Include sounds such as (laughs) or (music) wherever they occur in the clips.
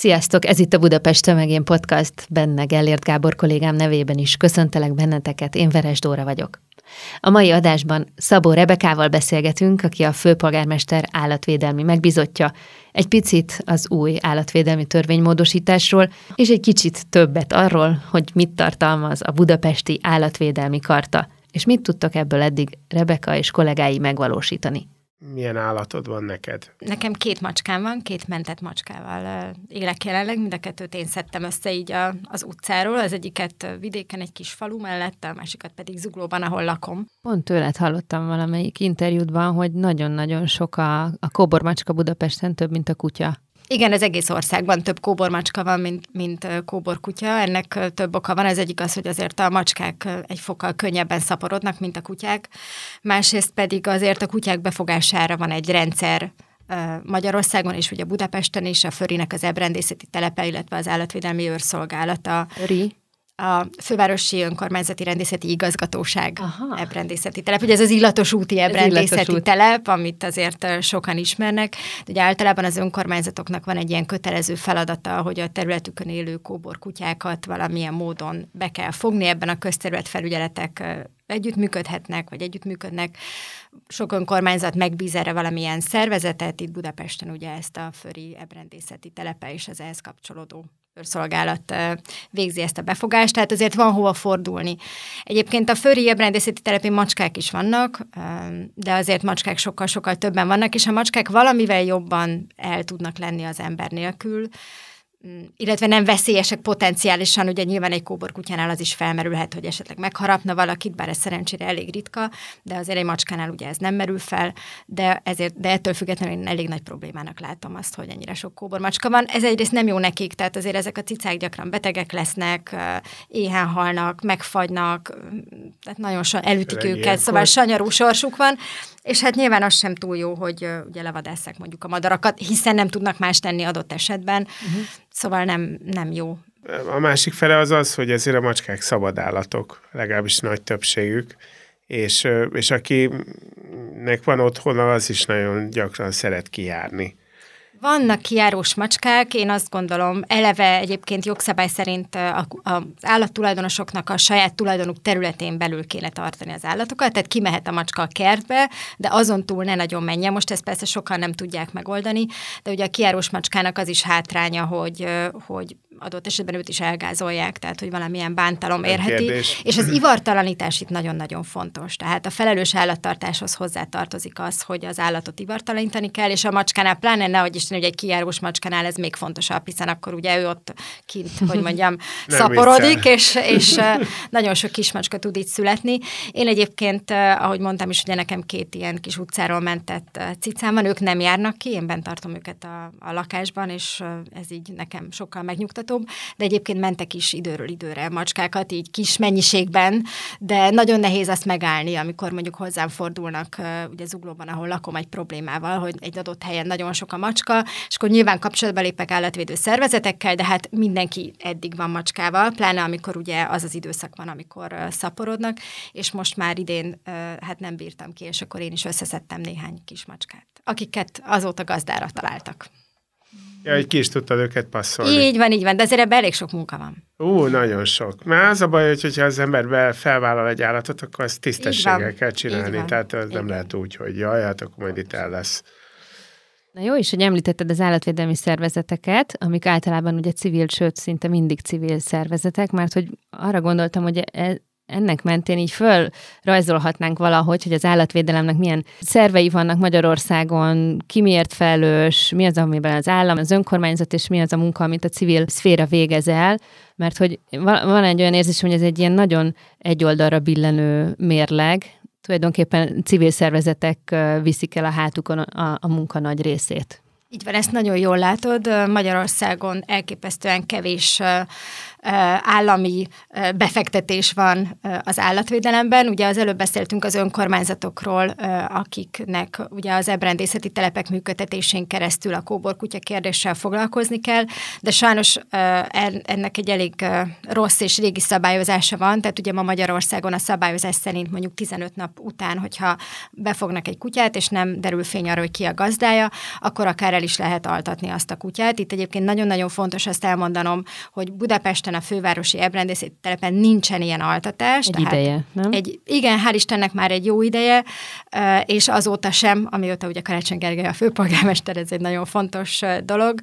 Sziasztok, ez itt a Budapest Tömegén Podcast, benne Gellért Gábor kollégám nevében is köszöntelek benneteket, én Veres Dóra vagyok. A mai adásban Szabó Rebekával beszélgetünk, aki a főpolgármester állatvédelmi megbizotja, egy picit az új állatvédelmi törvénymódosításról, és egy kicsit többet arról, hogy mit tartalmaz a budapesti állatvédelmi karta, és mit tudtak ebből eddig Rebeka és kollégái megvalósítani. Milyen állatod van neked? Nekem két macskám van, két mentett macskával élek jelenleg, mind a kettőt én szedtem össze így a, az utcáról, az egyiket vidéken egy kis falu mellett, a másikat pedig Zuglóban, ahol lakom. Pont tőled hallottam valamelyik interjútban, hogy nagyon-nagyon sok a, a kóbormacska Budapesten, több, mint a kutya. Igen, az egész országban több kóbormacska van, mint, mint kóborkutya. Ennek több oka van. Az egyik az, hogy azért a macskák egy fokkal könnyebben szaporodnak, mint a kutyák. Másrészt pedig azért a kutyák befogására van egy rendszer, Magyarországon és ugye Budapesten is a Förinek az ebrendészeti telepe, illetve az állatvédelmi őrszolgálata. Ri a Fővárosi Önkormányzati Rendészeti Igazgatóság Aha. ebrendészeti telep. Ugye ez az illatos úti ebrendészeti illatos út. telep, amit azért sokan ismernek. De ugye általában az önkormányzatoknak van egy ilyen kötelező feladata, hogy a területükön élő kóbor kutyákat valamilyen módon be kell fogni. Ebben a közterület felügyeletek együttműködhetnek, vagy együttműködnek. Sok önkormányzat megbíz erre valamilyen szervezetet, itt Budapesten ugye ezt a Föri ebrendészeti telepe és az ehhez kapcsolódó szolgálat végzi ezt a befogást, tehát azért van hova fordulni. Egyébként a föri ebrendészeti telepén macskák is vannak, de azért macskák sokkal-sokkal többen vannak, és a macskák valamivel jobban el tudnak lenni az ember nélkül, illetve nem veszélyesek potenciálisan, ugye nyilván egy kóborkutyánál az is felmerülhet, hogy esetleg megharapna valakit, bár ez szerencsére elég ritka, de azért egy macskánál ugye ez nem merül fel, de, ezért, de ettől függetlenül én elég nagy problémának látom azt, hogy ennyire sok kóbormacska van. Ez egyrészt nem jó nekik, tehát azért ezek a cicák gyakran betegek lesznek, éhen halnak, megfagynak, tehát nagyon so, elütik őket, ilyenkor. szóval sanyarú sorsuk van, és hát nyilván az sem túl jó, hogy ugye levadásszák mondjuk a madarakat, hiszen nem tudnak más tenni adott esetben, uh-huh. Szóval nem, nem jó. A másik fele az az, hogy ezért a macskák szabad állatok, legalábbis nagy többségük, és, és akinek van otthona, az is nagyon gyakran szeret kijárni. Vannak kiárós macskák, én azt gondolom, eleve egyébként jogszabály szerint az állattulajdonosoknak a saját tulajdonuk területén belül kéne tartani az állatokat, tehát kimehet a macska a kertbe, de azon túl ne nagyon menjen. Most ezt persze sokan nem tudják megoldani, de ugye a kiárós macskának az is hátránya, hogy, hogy adott esetben őt is elgázolják, tehát hogy valamilyen bántalom érheti. Kérdés. És az ivartalanítás itt nagyon-nagyon fontos. Tehát a felelős állattartáshoz hozzátartozik az, hogy az állatot ivartalanítani kell, és a macskánál pláne nehogy Isten, hogy egy kijárós macskánál ez még fontosabb, hiszen akkor ugye ő ott kint, hogy mondjam, szaporodik, és, és nagyon sok kismacska tud itt születni. Én egyébként, ahogy mondtam is, ugye nekem két ilyen kis utcáról mentett cicám van, ők nem járnak ki, én bent tartom őket a, a lakásban, és ez így nekem sokkal megnyugtat megnyugtatóbb, de egyébként mentek is időről időre macskákat, így kis mennyiségben, de nagyon nehéz azt megállni, amikor mondjuk hozzám fordulnak, ugye Zuglóban, ahol lakom egy problémával, hogy egy adott helyen nagyon sok a macska, és akkor nyilván kapcsolatba lépek állatvédő szervezetekkel, de hát mindenki eddig van macskával, pláne amikor ugye az az időszak van, amikor szaporodnak, és most már idén hát nem bírtam ki, és akkor én is összeszedtem néhány kis macskát, akiket azóta gazdára találtak. Ja, hogy ki is tudtad őket passzolni. Így van, így van, de azért ebben elég sok munka van. Ú, nagyon sok. Mert az a baj, hogy ha az ember felvállal egy állatot, akkor azt tisztességgel kell csinálni. Tehát az nem lehet úgy, hogy jaj, hát akkor majd itt el lesz. Na jó is, hogy említetted az állatvédelmi szervezeteket, amik általában ugye civil, sőt szinte mindig civil szervezetek, mert hogy arra gondoltam, hogy e, ennek mentén így fölrajzolhatnánk valahogy, hogy az állatvédelemnek milyen szervei vannak Magyarországon, ki miért felelős, mi az, amiben az állam, az önkormányzat, és mi az a munka, amit a civil szféra végez el, mert hogy van egy olyan érzés, hogy ez egy ilyen nagyon egyoldalra billenő mérleg, tulajdonképpen civil szervezetek viszik el a hátukon a, a munka nagy részét. Így van, ezt nagyon jól látod. Magyarországon elképesztően kevés állami befektetés van az állatvédelemben. Ugye az előbb beszéltünk az önkormányzatokról, akiknek ugye az ebrendészeti telepek működtetésén keresztül a kóborkutya kérdéssel foglalkozni kell, de sajnos ennek egy elég rossz és régi szabályozása van, tehát ugye ma Magyarországon a szabályozás szerint mondjuk 15 nap után, hogyha befognak egy kutyát, és nem derül fény arra, hogy ki a gazdája, akkor akár el is lehet altatni azt a kutyát. Itt egyébként nagyon-nagyon fontos azt elmondanom, hogy Budapesten a fővárosi ebrendészeti telepen nincsen ilyen altatás. Egy tehát ideje, nem? Egy, igen, hál' Istennek már egy jó ideje, és azóta sem, amióta ugye Karácsony Gergely a főpolgármester, ez egy nagyon fontos dolog,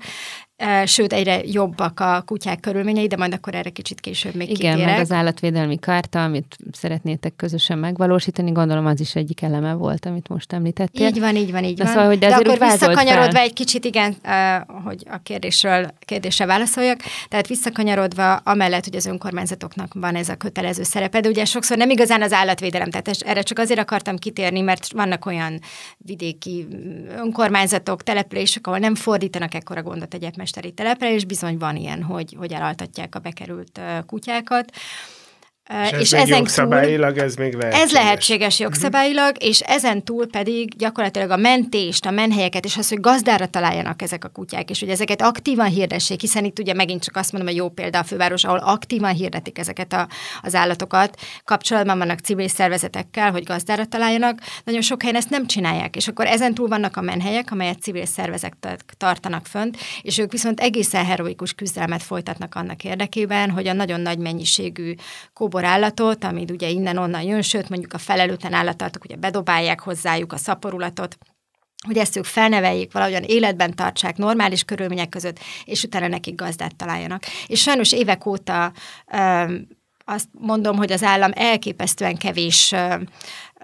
sőt egyre jobbak a kutyák körülményei, de majd akkor erre kicsit később még Igen, kitérek. meg az állatvédelmi kárta, amit szeretnétek közösen megvalósítani, gondolom az is egyik eleme volt, amit most említettél. Így van, így van, így de van. Szóval, hogy de, de akkor visszakanyarodva fel. egy kicsit, igen, hogy a kérdésről, kérdésre válaszoljak, tehát visszakanyarodva, amellett, hogy az önkormányzatoknak van ez a kötelező szerepe, de ugye sokszor nem igazán az állatvédelem, tehát erre csak azért akartam kitérni, mert vannak olyan vidéki önkormányzatok, települések, ahol nem fordítanak ekkora gondot egy mesteri telepre, és bizony van ilyen, hogy, hogy elaltatják a bekerült kutyákat. És, és ez ezen jogszabályilag túl, ez még lehetséges. Ez lehetséges jogszabályilag, és ezen túl pedig gyakorlatilag a mentést, a menhelyeket, és az, hogy gazdára találjanak ezek a kutyák, és hogy ezeket aktívan hirdessék, hiszen itt ugye megint csak azt mondom, hogy jó példa a főváros, ahol aktívan hirdetik ezeket a, az állatokat, kapcsolatban vannak civil szervezetekkel, hogy gazdára találjanak, nagyon sok helyen ezt nem csinálják, és akkor ezen túl vannak a menhelyek, amelyet civil szervezetek tartanak fönt, és ők viszont egészen heroikus küzdelmet folytatnak annak érdekében, hogy a nagyon nagy mennyiségű állatot, amit ugye innen-onnan jön, sőt mondjuk a felelőtlen állatartok ugye bedobálják hozzájuk a szaporulatot, hogy ezt ők felneveljék, valahogyan életben tartsák, normális körülmények között, és utána nekik gazdát találjanak. És sajnos évek óta ö, azt mondom, hogy az állam elképesztően kevés ö,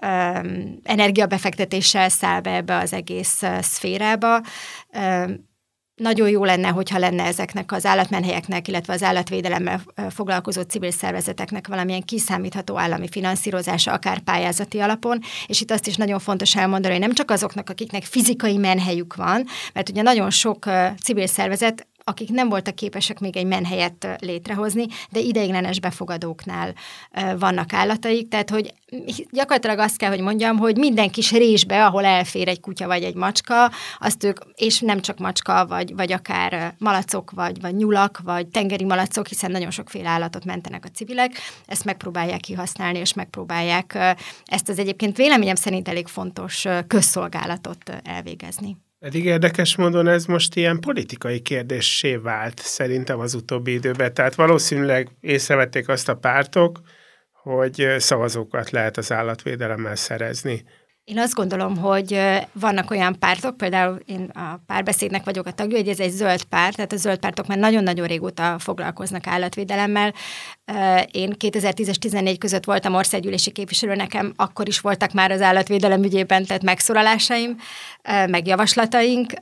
ö, energiabefektetéssel száll be ebbe az egész szférába. Ö, nagyon jó lenne, hogyha lenne ezeknek az állatmenhelyeknek, illetve az állatvédelemmel foglalkozó civil szervezeteknek valamilyen kiszámítható állami finanszírozása, akár pályázati alapon, és itt azt is nagyon fontos elmondani, hogy nem csak azoknak, akiknek fizikai menhelyük van, mert ugye nagyon sok civil szervezet akik nem voltak képesek még egy menhelyet létrehozni, de ideiglenes befogadóknál vannak állataik, tehát hogy gyakorlatilag azt kell, hogy mondjam, hogy minden kis résbe, ahol elfér egy kutya vagy egy macska, azt ők, és nem csak macska, vagy, vagy akár malacok, vagy, vagy nyulak, vagy tengeri malacok, hiszen nagyon sokféle állatot mentenek a civilek, ezt megpróbálják kihasználni, és megpróbálják ezt az egyébként véleményem szerint elég fontos közszolgálatot elvégezni. Pedig érdekes módon ez most ilyen politikai kérdéssé vált szerintem az utóbbi időben. Tehát valószínűleg észrevették azt a pártok, hogy szavazókat lehet az állatvédelemmel szerezni. Én azt gondolom, hogy vannak olyan pártok, például én a párbeszédnek vagyok a tagja, hogy ez egy zöld párt, tehát a zöld pártok már nagyon-nagyon régóta foglalkoznak állatvédelemmel. Én 2010 és 14 között voltam országgyűlési képviselő, nekem akkor is voltak már az állatvédelem ügyében tett megszólalásaim, meg javaslataink.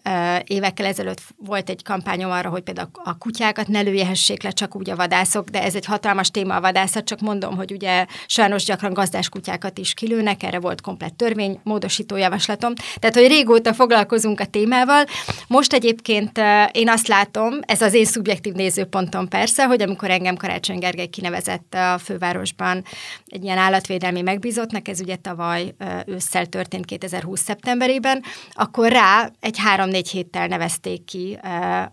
Évekkel ezelőtt volt egy kampányom arra, hogy például a kutyákat ne lőjehessék le csak úgy a vadászok, de ez egy hatalmas téma a vadászat, csak mondom, hogy ugye sajnos gyakran gazdás kutyákat is kilőnek, erre volt komplett törvény, módosító javaslatom. Tehát, hogy régóta foglalkozunk a témával. Most egyébként én azt látom, ez az én szubjektív nézőpontom persze, hogy amikor engem Karácsony Gergely kinevezett a fővárosban egy ilyen állatvédelmi megbízottnak, ez ugye tavaly ősszel történt 2020. szeptemberében, akkor rá egy három-négy héttel nevezték ki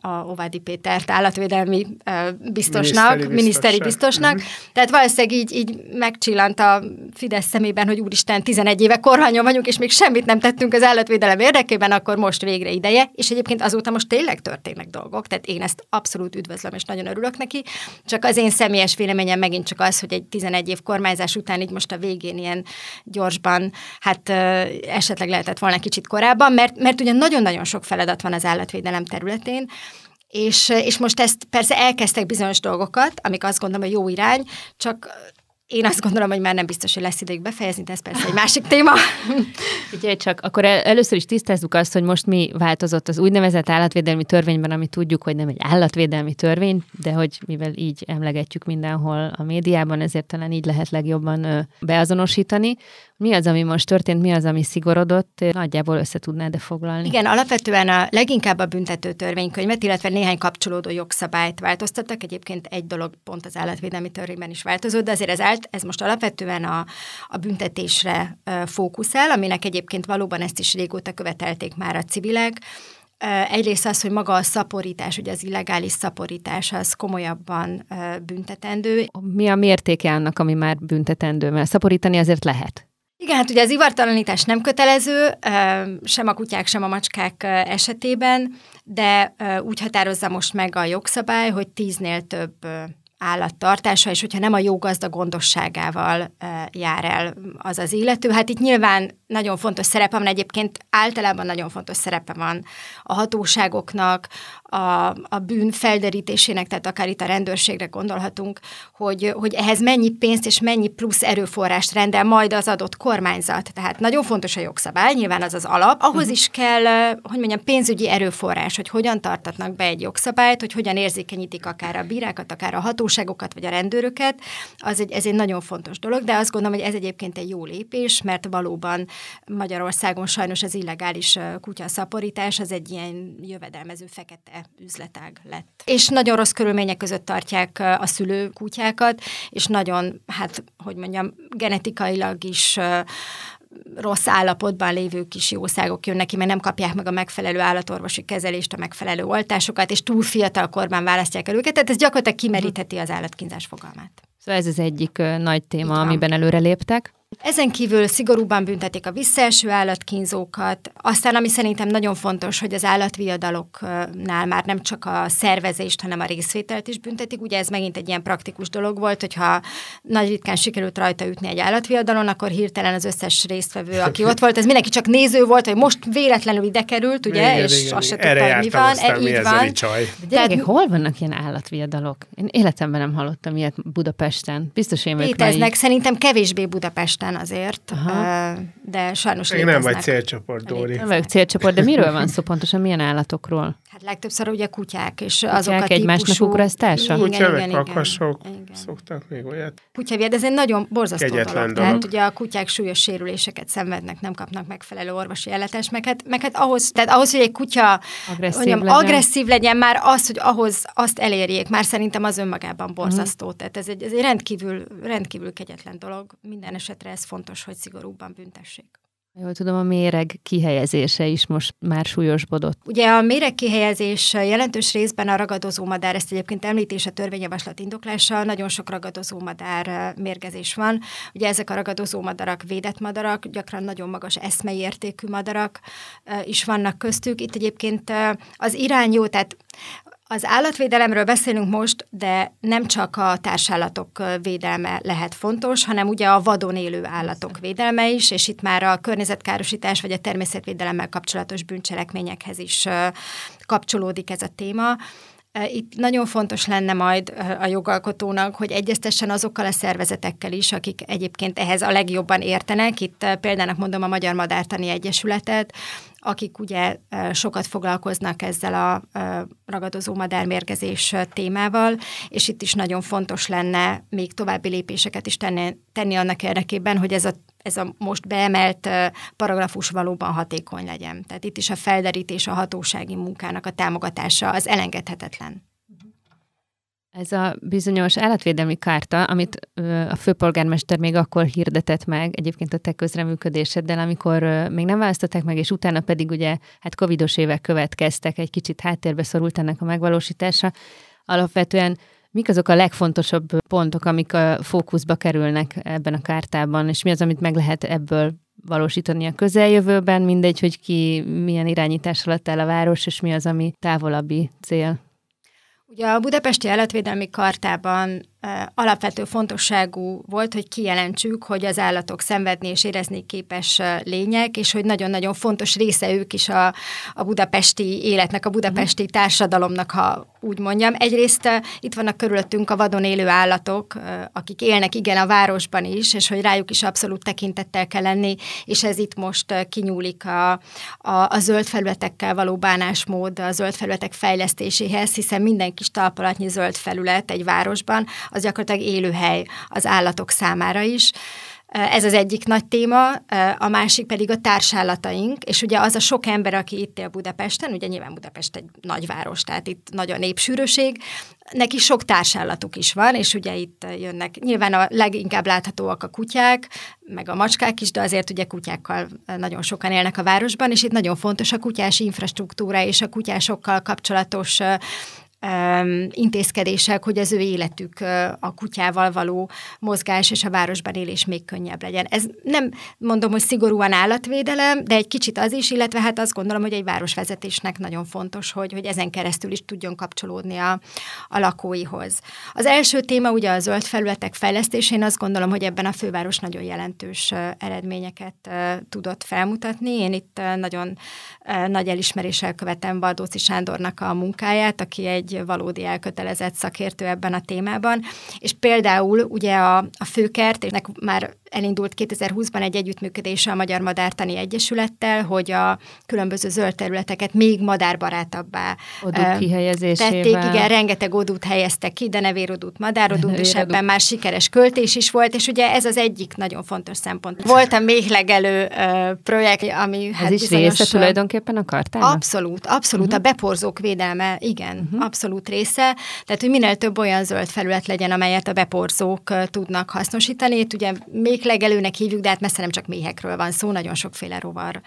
a Ovádi Pétert állatvédelmi biztosnak, miniszteri, miniszteri biztosnak. Uh-huh. Tehát valószínűleg így, így megcsillant a Fidesz szemében, hogy úristen, 11 éve kormányon vagyunk, és még semmit nem tettünk az állatvédelem érdekében, akkor most végre ideje. És egyébként azóta most tényleg történnek dolgok, tehát én ezt abszolút üdvözlöm, és nagyon örülök neki. Csak az én személyes véleményem megint csak az, hogy egy 11 év kormányzás után így most a végén ilyen gyorsban, hát esetleg lehetett volna kicsit korábban, mert, mert ugye nagyon-nagyon sok feladat van az állatvédelem területén, és, és most ezt persze elkezdtek bizonyos dolgokat, amik azt gondolom, hogy jó irány, csak én azt gondolom, hogy már nem biztos, hogy lesz ideig befejezni, de ez persze egy másik téma. (laughs) Ugye csak akkor először is tisztázzuk azt, hogy most mi változott az úgynevezett állatvédelmi törvényben, ami tudjuk, hogy nem egy állatvédelmi törvény, de hogy mivel így emlegetjük mindenhol a médiában, ezért talán így lehet legjobban beazonosítani. Mi az, ami most történt, mi az, ami szigorodott? Nagyjából össze tudnád foglalni? Igen, alapvetően a leginkább a büntető törvénykönyvet, illetve néhány kapcsolódó jogszabályt változtattak. Egyébként egy dolog pont az állatvédelmi törvényben is változott, de azért ez, állt, ez most alapvetően a, a büntetésre fókuszál, aminek egyébként valóban ezt is régóta követelték már a civilek. Egyrészt az, hogy maga a szaporítás, ugye az illegális szaporítás, az komolyabban büntetendő. Mi a mértéke annak, ami már büntetendő? Mert szaporítani azért lehet. Igen, hát ugye az ivartalanítás nem kötelező, sem a kutyák, sem a macskák esetében, de úgy határozza most meg a jogszabály, hogy tíznél több állattartása, és hogyha nem a jó gazda gondosságával jár el az az illető. Hát itt nyilván nagyon fontos szerepe van, egyébként általában nagyon fontos szerepe van a hatóságoknak, a, a bűn felderítésének, tehát akár itt a rendőrségre gondolhatunk, hogy, hogy ehhez mennyi pénzt és mennyi plusz erőforrást rendel majd az adott kormányzat. Tehát nagyon fontos a jogszabály, nyilván az az alap. Ahhoz uh-huh. is kell, hogy mondjam, pénzügyi erőforrás, hogy hogyan tartatnak be egy jogszabályt, hogy hogyan érzékenyítik akár a bírákat, akár a hatóságokat, vagy a rendőröket. Az egy, ez egy nagyon fontos dolog, de azt gondolom, hogy ez egyébként egy jó lépés, mert valóban Magyarországon sajnos az illegális kutyaszaporítás az egy ilyen jövedelmező fekete üzletág lett. És nagyon rossz körülmények között tartják a szülő kutyákat, és nagyon, hát, hogy mondjam, genetikailag is rossz állapotban lévő kis jószágok jönnek ki, mert nem kapják meg a megfelelő állatorvosi kezelést, a megfelelő oltásokat, és túl fiatal korban választják el őket, tehát ez gyakorlatilag kimerítheti az állatkínzás fogalmát. Szóval ez az egyik nagy téma, amiben előre léptek. Ezen kívül szigorúban büntetik a visszaeső állatkínzókat. Aztán, ami szerintem nagyon fontos, hogy az állatviadaloknál már nem csak a szervezést, hanem a részvételt is büntetik. Ugye ez megint egy ilyen praktikus dolog volt, hogyha nagy ritkán sikerült rajta ütni egy állatviadalon, akkor hirtelen az összes résztvevő, aki ott volt, ez mindenki csak néző volt, hogy most véletlenül ide került, ugye, igen, és igen, azt se tudta, hogy mi van. E, így van. Csaj. De gyerekek, hol vannak ilyen állatviadalok? Én életemben nem hallottam ilyet Budapesten. Biztos én vagyok Léteznek, szerintem kevésbé Budapesten Budapesten azért, Aha. de sajnos Még nem vagy célcsoport, Dóri. Nem vagyok célcsoport, de miről van szó pontosan? Milyen állatokról? Hát legtöbbször ugye kutyák, és kutyák azok a típusú... egymásnak ugrasztása? Kutyavek, kakasok, szoktak még olyat. Kutyavéd, ez egy nagyon borzasztó Kegyetlen dolog. dolog. Tehát ugye a kutyák súlyos sérüléseket szenvednek, nem kapnak megfelelő orvosi ellátást, meg hát, meg hát ahhoz, tehát ahhoz, hogy egy kutya agresszív, mondjam, legyen. agresszív legyen, már az, hogy ahhoz azt elérjék, már szerintem az önmagában borzasztó. Uh-huh. Tehát ez egy, ez egy rendkívül, rendkívül kegyetlen dolog. Minden esetre ez fontos, hogy szigorúbban büntessék. Jól tudom, a méreg kihelyezése is most már súlyosbodott. Ugye a méreg kihelyezés jelentős részben a ragadozó madár, ezt egyébként említés a törvényjavaslat indoklása, nagyon sok ragadozó madár mérgezés van. Ugye ezek a ragadozó madarak védett madarak, gyakran nagyon magas eszmei értékű madarak is vannak köztük. Itt egyébként az irány jó, tehát az állatvédelemről beszélünk most, de nem csak a társállatok védelme lehet fontos, hanem ugye a vadon élő állatok védelme is, és itt már a környezetkárosítás vagy a természetvédelemmel kapcsolatos bűncselekményekhez is kapcsolódik ez a téma. Itt nagyon fontos lenne majd a jogalkotónak, hogy egyeztessen azokkal a szervezetekkel is, akik egyébként ehhez a legjobban értenek. Itt példának mondom a Magyar Madártani Egyesületet, akik ugye sokat foglalkoznak ezzel a ragadozó madármérgezés témával, és itt is nagyon fontos lenne még további lépéseket is tenni, tenni annak érdekében, hogy ez a, ez a most beemelt paragrafus valóban hatékony legyen. Tehát itt is a felderítés, a hatósági munkának a támogatása az elengedhetetlen. Ez a bizonyos állatvédelmi kárta, amit a főpolgármester még akkor hirdetett meg, egyébként a te közreműködéseddel, amikor még nem választották meg, és utána pedig ugye hát covidos évek következtek, egy kicsit háttérbe szorult ennek a megvalósítása. Alapvetően mik azok a legfontosabb pontok, amik a fókuszba kerülnek ebben a kártában, és mi az, amit meg lehet ebből valósítani a közeljövőben, mindegy, hogy ki milyen irányítás alatt áll a város, és mi az, ami távolabbi cél. Ugye a Budapesti Állatvédelmi Kartában alapvető fontosságú volt, hogy kijelentsük, hogy az állatok szenvedni és érezni képes lények, és hogy nagyon-nagyon fontos része ők is a, a budapesti életnek, a budapesti mhm. társadalomnak, ha úgy mondjam. Egyrészt itt vannak körülöttünk a vadon élő állatok, akik élnek igen a városban is, és hogy rájuk is abszolút tekintettel kell lenni, és ez itt most kinyúlik a, a, a zöld felületekkel való bánásmód, a zöld felületek fejlesztéséhez, hiszen minden kis talpalatnyi zöld felület egy városban az gyakorlatilag élőhely az állatok számára is. Ez az egyik nagy téma, a másik pedig a társállataink, és ugye az a sok ember, aki itt él Budapesten, ugye nyilván Budapest egy nagyváros, tehát itt nagy a népsűrűség, neki sok társállatuk is van, és ugye itt jönnek, nyilván a leginkább láthatóak a kutyák, meg a macskák is, de azért ugye kutyákkal nagyon sokan élnek a városban, és itt nagyon fontos a kutyás infrastruktúra és a kutyásokkal kapcsolatos intézkedések, hogy az ő életük a kutyával való mozgás és a városban élés még könnyebb legyen. Ez nem mondom, hogy szigorúan állatvédelem, de egy kicsit az is, illetve hát azt gondolom, hogy egy városvezetésnek nagyon fontos, hogy, hogy ezen keresztül is tudjon kapcsolódni a, a lakóihoz. Az első téma ugye a zöld felületek fejlesztésén, azt gondolom, hogy ebben a főváros nagyon jelentős eredményeket tudott felmutatni. Én itt nagyon nagy elismeréssel követem Baldóci Sándornak a munkáját, aki egy egy valódi elkötelezett szakértő ebben a témában, és például ugye a, a főkert, már elindult 2020-ban egy együttműködés a Magyar Madártani Egyesülettel, hogy a különböző zöld területeket még madárbarátabbá odút kihelyezésével. tették. Igen, rengeteg odút helyeztek ki, de nevérodút, madárodút, és ebben már sikeres költés is volt, és ugye ez az egyik nagyon fontos szempont. Volt a méhlegelő projekt, ami ez hát is bizonyos, része tulajdonképpen a kartának? Abszolút, abszolút. Uh-huh. A beporzók védelme, igen, uh-huh. abszolút része. Tehát, hogy minél több olyan zöld felület legyen, amelyet a beporzók tudnak hasznosítani. Itt ugye még méhlegelőnek hívjuk, de hát messze nem csak méhekről van szó, nagyon sokféle rovar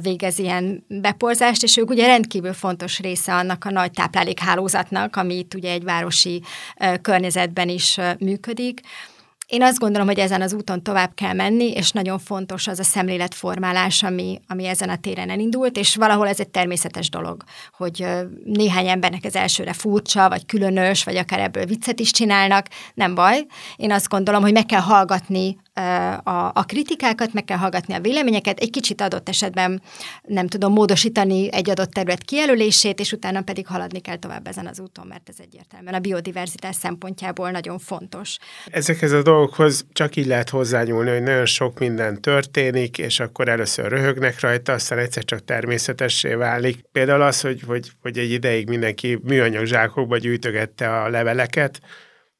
végez ilyen beporzást, és ők ugye rendkívül fontos része annak a nagy táplálékhálózatnak, ami itt ugye egy városi környezetben is működik. Én azt gondolom, hogy ezen az úton tovább kell menni, és nagyon fontos az a szemléletformálás, ami, ami ezen a téren elindult, és valahol ez egy természetes dolog, hogy néhány embernek ez elsőre furcsa, vagy különös, vagy akár ebből viccet is csinálnak, nem baj. Én azt gondolom, hogy meg kell hallgatni a, a kritikákat, meg kell hallgatni a véleményeket, egy kicsit adott esetben nem tudom módosítani egy adott terület kijelölését, és utána pedig haladni kell tovább ezen az úton, mert ez egyértelműen a biodiverzitás szempontjából nagyon fontos. Ezekhez a dolgokhoz csak így lehet hozzányúlni, hogy nagyon sok minden történik, és akkor először röhögnek rajta, aztán egyszer csak természetessé válik. Például az, hogy, hogy, hogy egy ideig mindenki műanyag zsákokba gyűjtögette a leveleket,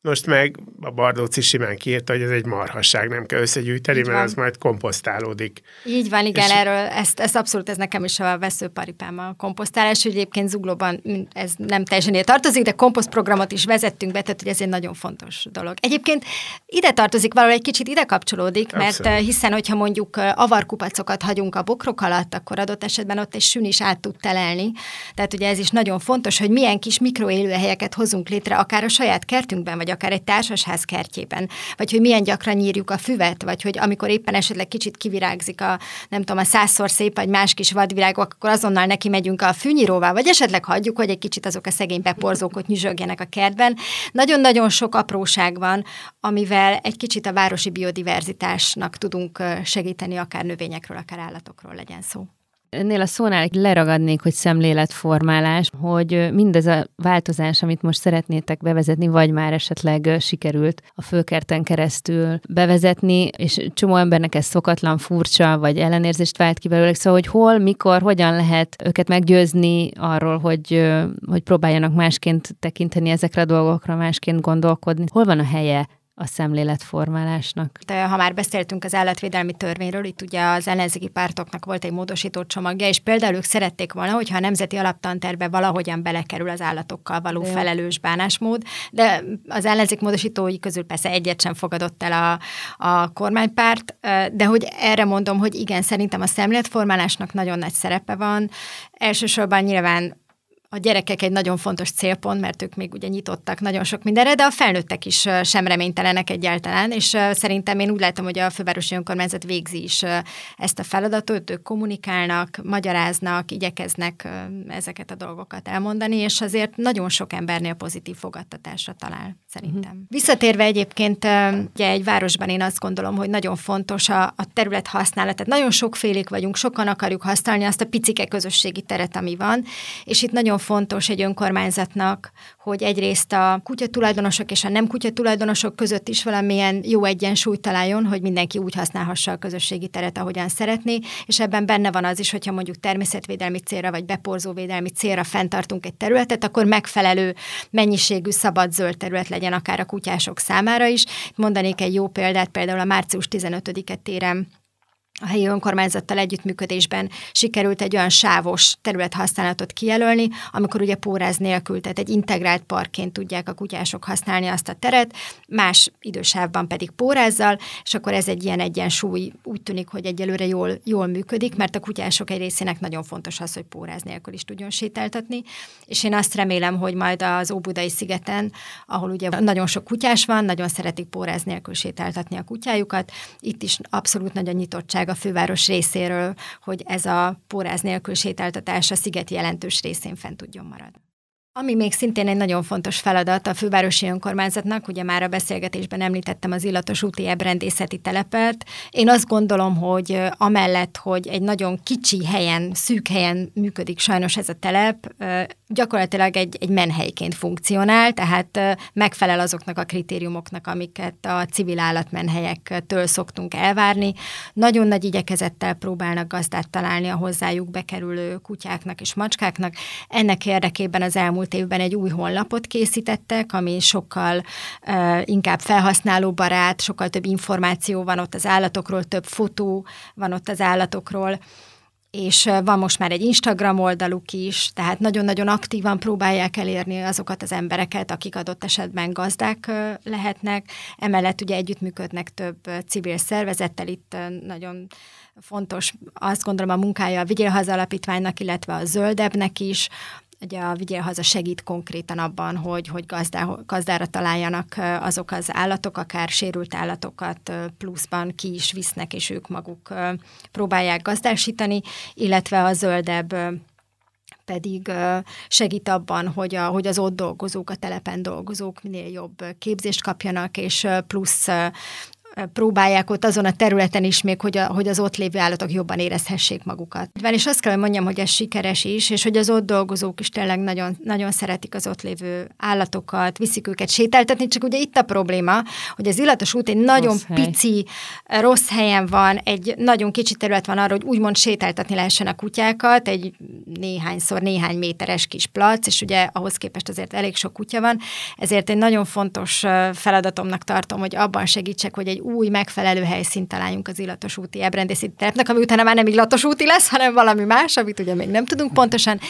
most meg a Bardóci simán kiírta, hogy ez egy marhasság, nem kell összegyűjteni, mert az majd komposztálódik. Így van, igen, és erről, ezt, ezt abszolút, ez nekem is a veszőparipám a komposztálás, hogy egyébként zuglóban ez nem teljesen ide tartozik, de komposztprogramot is vezettünk be, tehát hogy ez egy nagyon fontos dolog. Egyébként ide tartozik, valahol egy kicsit ide kapcsolódik, mert abszolút. Eh, hiszen, hogyha mondjuk eh, avarkupacokat hagyunk a bokrok alatt, akkor adott esetben ott egy sűn is át tud telelni. Tehát ugye ez is nagyon fontos, hogy milyen kis mikroélőhelyeket hozunk létre, akár a saját kertünkben, vagy akár egy társasház kertjében, vagy hogy milyen gyakran nyírjuk a füvet, vagy hogy amikor éppen esetleg kicsit kivirágzik a, nem tudom, a százszor szép, vagy más kis vadvirágok, akkor azonnal neki megyünk a fűnyíróval, vagy esetleg hagyjuk, hogy egy kicsit azok a szegény beporzók ott nyüzsögjenek a kertben. Nagyon-nagyon sok apróság van, amivel egy kicsit a városi biodiverzitásnak tudunk segíteni, akár növényekről, akár állatokról legyen szó. Ennél a szónál leragadnék, hogy szemléletformálás, hogy mindez a változás, amit most szeretnétek bevezetni, vagy már esetleg sikerült a főkerten keresztül bevezetni, és csomó embernek ez szokatlan, furcsa, vagy ellenérzést vált ki belőle, szóval hogy hol, mikor, hogyan lehet őket meggyőzni arról, hogy, hogy próbáljanak másként tekinteni ezekre a dolgokra, másként gondolkodni. Hol van a helye a szemléletformálásnak. De ha már beszéltünk az állatvédelmi törvényről, itt ugye az ellenzéki pártoknak volt egy módosító csomagja, és például ők szerették volna, hogyha a nemzeti alaptanterbe valahogyan belekerül az állatokkal való de felelős bánásmód, de az ellenzék módosítói közül persze egyet sem fogadott el a, a kormánypárt, de hogy erre mondom, hogy igen, szerintem a szemléletformálásnak nagyon nagy szerepe van. Elsősorban nyilván a gyerekek egy nagyon fontos célpont, mert ők még ugye nyitottak nagyon sok mindenre, de a felnőttek is sem reménytelenek egyáltalán, és szerintem én úgy látom, hogy a fővárosi önkormányzat végzi is ezt a feladatot, ők kommunikálnak, magyaráznak, igyekeznek ezeket a dolgokat elmondani, és azért nagyon sok embernél pozitív fogadtatásra talál, szerintem. Uh-huh. Visszatérve egyébként ugye egy városban én azt gondolom, hogy nagyon fontos a, a terület használat, tehát nagyon sokfélék vagyunk, sokan akarjuk használni azt a picike közösségi teret, ami van, és itt nagyon fontos egy önkormányzatnak, hogy egyrészt a kutyatulajdonosok és a nem kutyatulajdonosok között is valamilyen jó egyensúlyt találjon, hogy mindenki úgy használhassa a közösségi teret, ahogyan szeretné, és ebben benne van az is, hogyha mondjuk természetvédelmi célra vagy beporzóvédelmi célra fenntartunk egy területet, akkor megfelelő mennyiségű szabad zöld terület legyen akár a kutyások számára is. Mondanék egy jó példát, például a március 15-e téren a helyi önkormányzattal együttműködésben sikerült egy olyan sávos területhasználatot kijelölni, amikor ugye póráz nélkül, tehát egy integrált parkként tudják a kutyások használni azt a teret, más idősávban pedig pórázzal, és akkor ez egy ilyen egyensúly úgy tűnik, hogy egyelőre jól, jól működik, mert a kutyások egy részének nagyon fontos az, hogy póráz nélkül is tudjon sétáltatni, és én azt remélem, hogy majd az Óbudai szigeten, ahol ugye nagyon sok kutyás van, nagyon szeretik póráz nélkül sétáltatni a kutyájukat, itt is abszolút nagy a nyitottság meg a főváros részéről, hogy ez a póráz nélkül sétáltatás a sziget jelentős részén fent tudjon maradni. Ami még szintén egy nagyon fontos feladat a fővárosi önkormányzatnak, ugye már a beszélgetésben említettem az illatos úti ebrendészeti telepet. Én azt gondolom, hogy amellett, hogy egy nagyon kicsi helyen, szűk helyen működik sajnos ez a telep, gyakorlatilag egy, egy menhelyként funkcionál, tehát megfelel azoknak a kritériumoknak, amiket a civil állatmenhelyektől szoktunk elvárni. Nagyon nagy igyekezettel próbálnak gazdát találni a hozzájuk bekerülő kutyáknak és macskáknak. Ennek érdekében az elmúlt évben egy új honlapot készítettek, ami sokkal uh, inkább felhasználóbarát, sokkal több információ van ott az állatokról, több fotó van ott az állatokról, és van most már egy Instagram oldaluk is, tehát nagyon-nagyon aktívan próbálják elérni azokat az embereket, akik adott esetben gazdák lehetnek. Emellett ugye együttműködnek több civil szervezettel, itt nagyon fontos, azt gondolom a munkája a Vigyélhaza Alapítványnak, illetve a Zöldebnek is, Ugye a Vigyél Haza segít konkrétan abban, hogy, hogy gazdá, gazdára találjanak azok az állatok, akár sérült állatokat pluszban ki is visznek, és ők maguk próbálják gazdásítani, illetve a zöldebb pedig segít abban, hogy, a, hogy az ott dolgozók, a telepen dolgozók minél jobb képzést kapjanak, és plusz próbálják ott azon a területen is még, hogy, a, hogy az ott lévő állatok jobban érezhessék magukat. És azt kell, hogy mondjam, hogy ez sikeres is, és hogy az ott dolgozók is tényleg nagyon, nagyon szeretik az ott lévő állatokat, viszik őket sétáltatni, csak ugye itt a probléma, hogy az illatos út egy nagyon rossz pici, hely. rossz helyen van, egy nagyon kicsi terület van arra, hogy úgymond sétáltatni lehessen a kutyákat, egy néhányszor néhány méteres kis plac, és ugye ahhoz képest azért elég sok kutya van, ezért egy nagyon fontos feladatomnak tartom, hogy abban segítsek, hogy egy új megfelelő helyszínt találjunk az illatos úti ebrendészeti terepnek, ami utána már nem illatos úti lesz, hanem valami más, amit ugye még nem tudunk pontosan.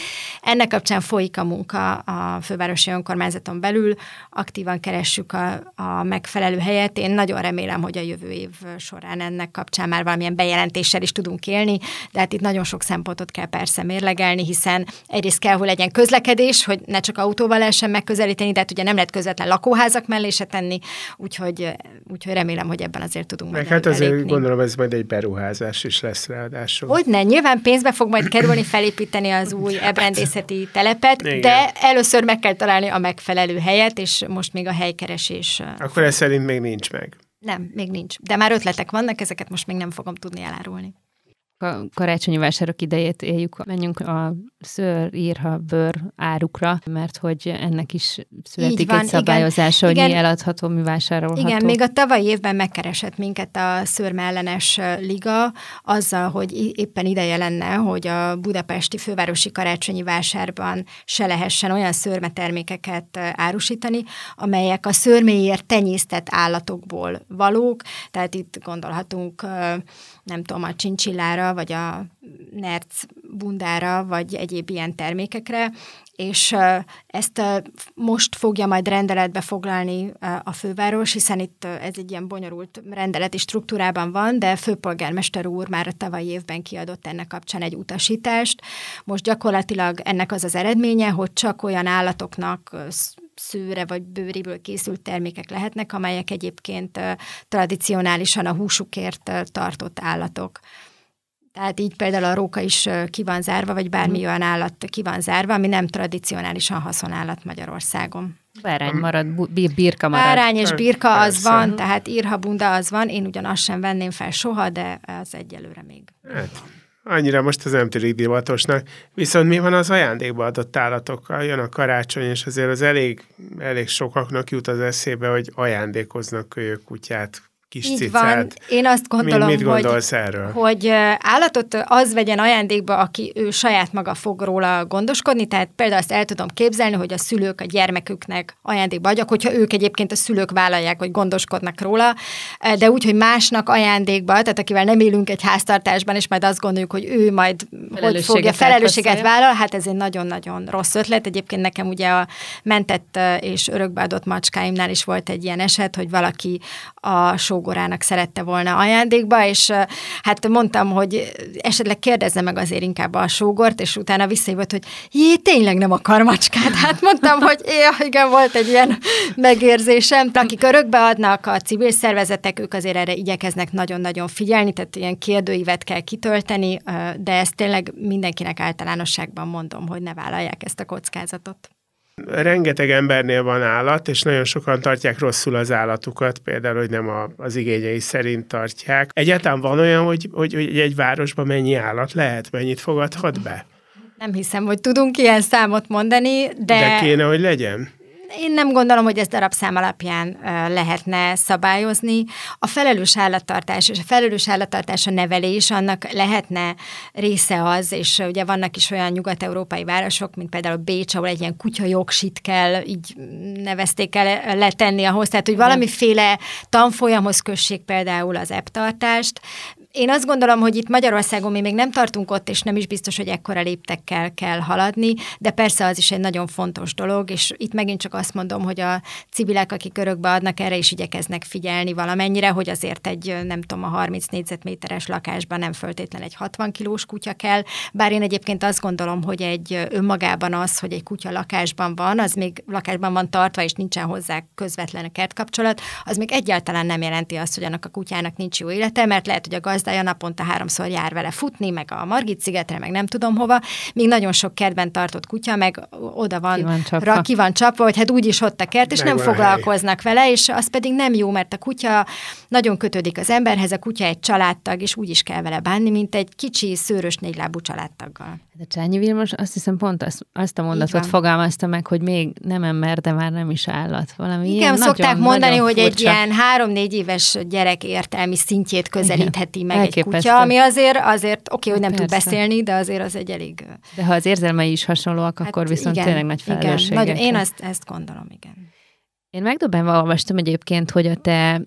Ennek kapcsán folyik a munka a fővárosi önkormányzaton belül, aktívan keressük a, a megfelelő helyet. Én nagyon remélem, hogy a jövő év során ennek kapcsán már valamilyen bejelentéssel is tudunk élni, de hát itt nagyon sok szempontot kell persze mérlegelni, hiszen egyrészt kell, hogy legyen közlekedés, hogy ne csak autóval lehessen megközelíteni, de hát ugye nem lehet közvetlen lakóházak mellé se tenni, úgyhogy, úgyhogy remélem, hogy ebben azért tudunk Meg hát azért elépni. gondolom, ez majd egy beruházás is lesz ráadásul. Hogy ne, nyilván pénzbe fog majd kerülni felépíteni az új ebrendészeti telepet, Igen. de először meg kell találni a megfelelő helyet, és most még a helykeresés. Akkor ez szerint még nincs meg. Nem, még nincs. De már ötletek vannak, ezeket most még nem fogom tudni elárulni a karácsonyi vásárok idejét éljük, menjünk a szőr, írha, bőr árukra, mert hogy ennek is születik van, egy szabályozása, igen, hogy mi eladható, mi vásárolható. Igen, még a tavalyi évben megkeresett minket a szőrmellenes liga azzal, hogy éppen ideje lenne, hogy a budapesti fővárosi karácsonyi vásárban se lehessen olyan szőrmetermékeket árusítani, amelyek a szőrméért tenyésztett állatokból valók, tehát itt gondolhatunk nem tudom, a csincsillára, vagy a nerc bundára, vagy egyéb ilyen termékekre, és ezt most fogja majd rendeletbe foglalni a főváros, hiszen itt ez egy ilyen bonyolult rendeleti struktúrában van, de főpolgármester úr már a tavalyi évben kiadott ennek kapcsán egy utasítást. Most gyakorlatilag ennek az az eredménye, hogy csak olyan állatoknak szőre vagy bőriből készült termékek lehetnek, amelyek egyébként tradicionálisan a húsukért tartott állatok. Tehát így például a róka is ki van zárva, vagy bármi olyan állat ki van zárva, ami nem tradicionálisan haszonállat Magyarországon. Bárány marad, birka marad. Bárány és birka az Persze. van, tehát írha bunda az van, én ugyanazt sem venném fel soha, de az egyelőre még. Hát, annyira most az nem tűnik divatosnak. Viszont mi van az ajándékba adott állatokkal? Jön a karácsony, és azért az elég, elég sokaknak jut az eszébe, hogy ajándékoznak kölyök kutyát, kis Így cicát. van. Én azt gondolom, mit, mit hogy, erről? hogy állatot az vegyen ajándékba, aki ő saját maga fog róla gondoskodni, tehát például azt el tudom képzelni, hogy a szülők a gyermeküknek ajándékba adjak, hogyha ők egyébként a szülők vállalják, hogy gondoskodnak róla, de úgy, hogy másnak ajándékba, tehát akivel nem élünk egy háztartásban, és majd azt gondoljuk, hogy ő majd hogy fogja felelősséget vállal, hát ez egy nagyon-nagyon rossz ötlet. Egyébként nekem ugye a mentett és örökbeadott macskáimnál is volt egy ilyen eset, hogy valaki a sógorának szerette volna ajándékba, és hát mondtam, hogy esetleg kérdezze meg azért inkább a sógort, és utána visszajött, hogy jé, tényleg nem akar macskát. Hát mondtam, hogy ja, igen, volt egy ilyen megérzésem. Akik örökbe adnak, a civil szervezetek, ők azért erre igyekeznek nagyon-nagyon figyelni, tehát ilyen kérdőívet kell kitölteni, de ezt tényleg mindenkinek általánosságban mondom, hogy ne vállalják ezt a kockázatot. Rengeteg embernél van állat, és nagyon sokan tartják rosszul az állatukat, például, hogy nem a, az igényei szerint tartják. Egyáltalán van olyan, hogy, hogy, hogy egy városban mennyi állat lehet, mennyit fogadhat be? Nem hiszem, hogy tudunk ilyen számot mondani, de... De kéne, hogy legyen? Én nem gondolom, hogy ezt darabszám alapján lehetne szabályozni. A felelős állattartás és a felelős állattartás a nevelés, annak lehetne része az, és ugye vannak is olyan nyugat-európai városok, mint például Bécs, ahol egy ilyen kutya jogsit kell, így nevezték el letenni ahhoz, tehát hogy valamiféle tanfolyamhoz kössék például az eptartást, én azt gondolom, hogy itt Magyarországon mi még nem tartunk ott, és nem is biztos, hogy ekkora léptekkel kell haladni, de persze az is egy nagyon fontos dolog, és itt megint csak azt mondom, hogy a civilek, akik örökbe adnak, erre is igyekeznek figyelni valamennyire, hogy azért egy, nem tudom, a 30 négyzetméteres lakásban nem föltétlen egy 60 kilós kutya kell, bár én egyébként azt gondolom, hogy egy önmagában az, hogy egy kutya lakásban van, az még lakásban van tartva, és nincsen hozzá közvetlen kertkapcsolat, az még egyáltalán nem jelenti azt, hogy annak a kutyának nincs jó élete, mert lehet, hogy a gazdája naponta háromszor jár vele futni, meg a Margit szigetre, meg nem tudom hova, még nagyon sok kertben tartott kutya, meg oda van, ki van csapva, ra, ki van csapva hogy hát úgyis ott a kert, és meg nem foglalkoznak vele, és az pedig nem jó, mert a kutya nagyon kötődik az emberhez, a kutya egy családtag, és úgy is kell vele bánni, mint egy kicsi, szőrös, négylábú családtaggal. De Csányi Vilmos azt hiszem pont azt, azt a mondatot fogalmazta meg, hogy még nem ember, de már nem is állat. Valami Igen, ilyen szokták nagyon, mondani, nagyon hogy furcsa. egy ilyen három-négy éves gyerek értelmi szintjét közelítheti Igen. meg Elképesztő. egy kutya, ami azért, azért oké, hogy nem Persze. tud beszélni, de azért az egy elég... De ha az érzelmei is hasonlóak, hát akkor viszont igen, tényleg nagy felelősség. Igen, nagyon, én azt, ezt gondolom, igen. Én megdobbenve olvastam egyébként, hogy a te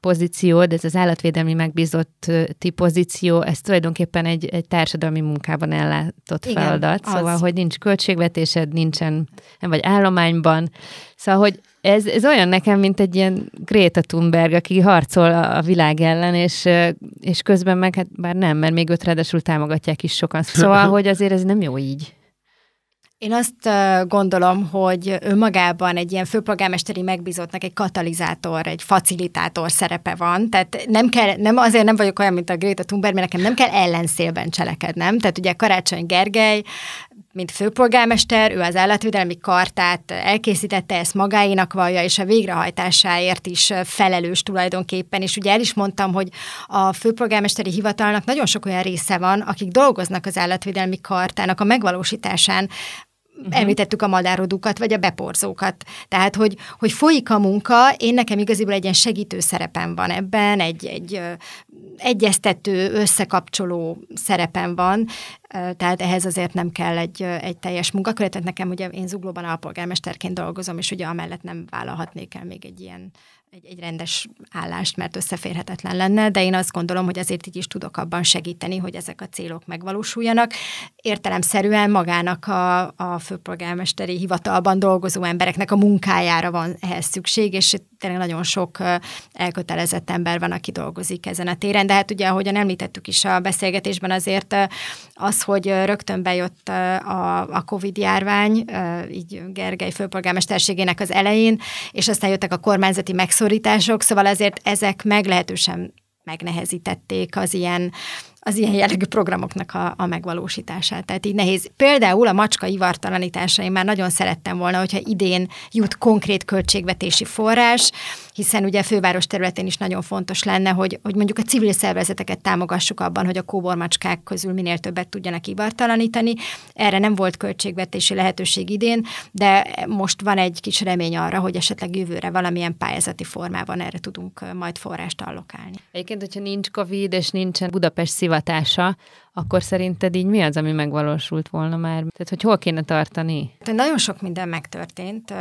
pozíciód, ez az állatvédelmi megbízotti pozíció, ez tulajdonképpen egy, egy társadalmi munkában ellátott Igen, feladat. Az. Szóval, hogy nincs költségvetésed, nincsen, nem vagy állományban. Szóval, hogy ez, ez olyan nekem, mint egy ilyen Greta Thunberg, aki harcol a világ ellen, és, és közben meg, hát bár nem, mert még őt ráadásul támogatják is sokan. Szóval, (laughs) hogy azért ez nem jó így. Én azt gondolom, hogy önmagában egy ilyen főpolgármesteri megbízottnak egy katalizátor, egy facilitátor szerepe van, tehát nem kell, nem, azért nem vagyok olyan, mint a Greta Thunberg, mert nekem nem kell ellenszélben cselekednem. Tehát ugye Karácsony Gergely mint főpolgármester, ő az állatvédelmi kartát elkészítette, ezt magáénak vallja, és a végrehajtásáért is felelős tulajdonképpen. És ugye el is mondtam, hogy a főpolgármesteri hivatalnak nagyon sok olyan része van, akik dolgoznak az állatvédelmi kartának a megvalósításán, uh-huh. említettük a madárodukat, vagy a beporzókat. Tehát, hogy, hogy folyik a munka, én nekem igaziból egy ilyen segítő szerepem van ebben, egy, egy egyeztető, összekapcsoló szerepem van, tehát ehhez azért nem kell egy, egy teljes munkakör, tehát nekem ugye én Zuglóban alpolgármesterként dolgozom, és ugye amellett nem vállalhatnék el még egy ilyen egy, egy rendes állást, mert összeférhetetlen lenne, de én azt gondolom, hogy azért így is tudok abban segíteni, hogy ezek a célok megvalósuljanak. Értelemszerűen magának a, a főpolgármesteri hivatalban dolgozó embereknek a munkájára van ehhez szükség, és tényleg nagyon sok elkötelezett ember van, aki dolgozik ezen a téren, de hát ugye, ahogyan említettük is a beszélgetésben, azért az, hogy rögtön bejött a, a Covid járvány, így Gergely főpolgármesterségének az elején, és aztán jöttek a kormányzati megszorítások, szóval azért ezek meglehetősen megnehezítették az ilyen az ilyen jellegű programoknak a, a megvalósítását. Tehát így nehéz. Például a macska ivartalanítása, én már nagyon szerettem volna, hogyha idén jut konkrét költségvetési forrás, hiszen ugye főváros területén is nagyon fontos lenne, hogy, hogy mondjuk a civil szervezeteket támogassuk abban, hogy a kóbormacskák közül minél többet tudjanak ivartalanítani. Erre nem volt költségvetési lehetőség idén, de most van egy kis remény arra, hogy esetleg jövőre valamilyen pályázati formában erre tudunk majd forrást allokálni. Egyébként, hogyha nincs COVID és nincsen Budapest szivatása, akkor szerinted így mi az, ami megvalósult volna már? Tehát, hogy hol kéne tartani? Nagyon sok minden megtörtént.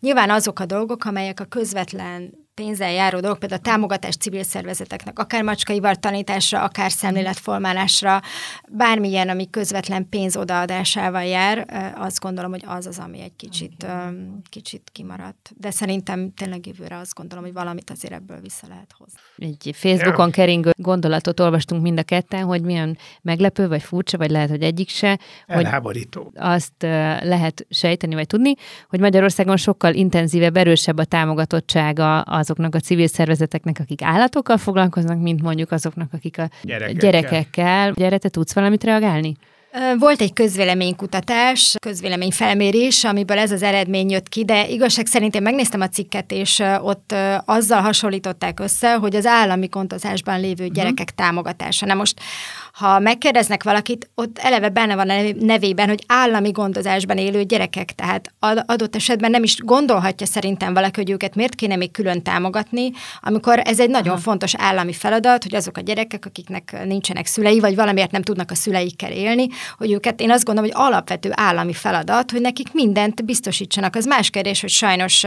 Nyilván azok a dolgok, amelyek a közvetlen pénzzel járó dolgok, például a támogatás civil szervezeteknek, akár macskaivar tanításra, akár szemléletformálásra, bármilyen, ami közvetlen pénz odaadásával jár, azt gondolom, hogy az az, ami egy kicsit, kicsit kimaradt. De szerintem tényleg jövőre azt gondolom, hogy valamit azért ebből vissza lehet hozni. Egy Facebookon keringő gondolatot olvastunk mind a ketten, hogy milyen meglepő, vagy furcsa, vagy lehet, hogy egyik se. Elháborító. Hogy azt lehet sejteni, vagy tudni, hogy Magyarországon sokkal intenzívebb, erősebb a támogatottsága azoknak a civil szervezeteknek, akik állatokkal foglalkoznak, mint mondjuk azoknak, akik a gyerekekkel. gyerekekkel. Gyere, te tudsz valamit reagálni? Volt egy közvéleménykutatás, közvéleményfelmérés, amiből ez az eredmény jött ki, de igazság szerint én megnéztem a cikket, és ott azzal hasonlították össze, hogy az állami kontozásban lévő mhm. gyerekek uh-huh. támogatása. Na most ha megkérdeznek valakit, ott eleve benne van a nevében, hogy állami gondozásban élő gyerekek, tehát adott esetben nem is gondolhatja szerintem valaki, hogy őket miért kéne még külön támogatni, amikor ez egy nagyon Aha. fontos állami feladat, hogy azok a gyerekek, akiknek nincsenek szülei, vagy valamiért nem tudnak a szüleikkel élni, hogy őket én azt gondolom, hogy alapvető állami feladat, hogy nekik mindent biztosítsanak. Az más kérdés, hogy sajnos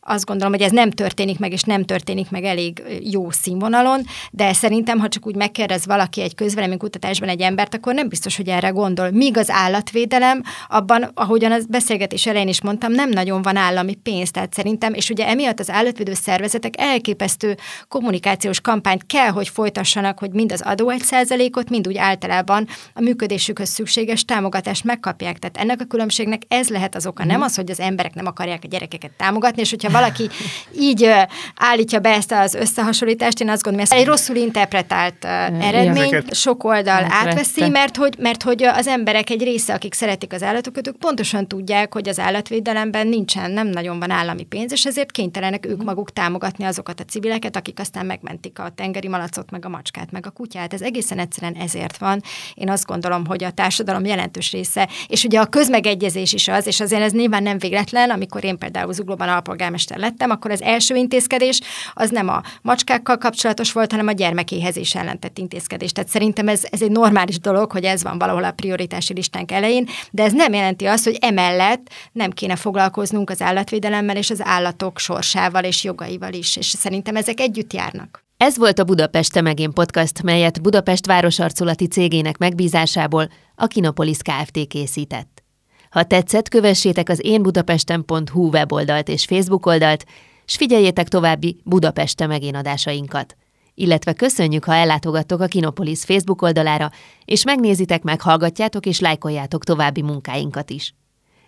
azt gondolom, hogy ez nem történik meg, és nem történik meg elég jó színvonalon, de szerintem, ha csak úgy megkérdez valaki egy közvélemény kutatásban egy embert, akkor nem biztos, hogy erre gondol. Míg az állatvédelem, abban, ahogyan az beszélgetés elején is mondtam, nem nagyon van állami pénz, tehát szerintem, és ugye emiatt az állatvédő szervezetek elképesztő kommunikációs kampányt kell, hogy folytassanak, hogy mind az adó egy százalékot, mind úgy általában a működésükhöz szükséges támogatást megkapják. Tehát ennek a különbségnek ez lehet az oka, nem mhm. az, hogy az emberek nem akarják a gyerekeket támogatni, és hogyha valaki (laughs) így állítja be ezt az összehasonlítást, én azt gondolom, hogy ez egy rosszul interpretált eredmény, sok oldal átveszi, mert hogy, mert hogy az emberek egy része, akik szeretik az állatokat, ők pontosan tudják, hogy az állatvédelemben nincsen, nem nagyon van állami pénz, és ezért kénytelenek ők maguk támogatni azokat a civileket, akik aztán megmentik a tengeri malacot, meg a macskát, meg a kutyát. Ez egészen egyszerűen ezért van. Én azt gondolom, hogy a társadalom jelentős része, és ugye a közmegegyezés is az, és azért ez nyilván nem véletlen, amikor én például Zuglóban alpolgármester lettem, akkor az első intézkedés az nem a macskákkal kapcsolatos volt, hanem a gyermekéhezés ellen tett intézkedés. Tehát szerintem ez, ez egy normális dolog, hogy ez van valahol a prioritási listánk elején, de ez nem jelenti azt, hogy emellett nem kéne foglalkoznunk az állatvédelemmel és az állatok sorsával és jogaival is, és szerintem ezek együtt járnak. Ez volt a Budapest Megén podcast, melyet Budapest városarculati cégének megbízásából a Kinopolis Kft. készített. Ha tetszett, kövessétek az énbudapesten.hu weboldalt és Facebook oldalt, s figyeljétek további Budapest Megén adásainkat illetve köszönjük, ha ellátogattok a Kinopolis Facebook oldalára, és megnézitek, meghallgatjátok és lájkoljátok további munkáinkat is.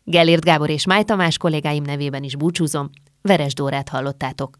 Gellért Gábor és Máj Tamás kollégáim nevében is búcsúzom, Veres Dórát hallottátok.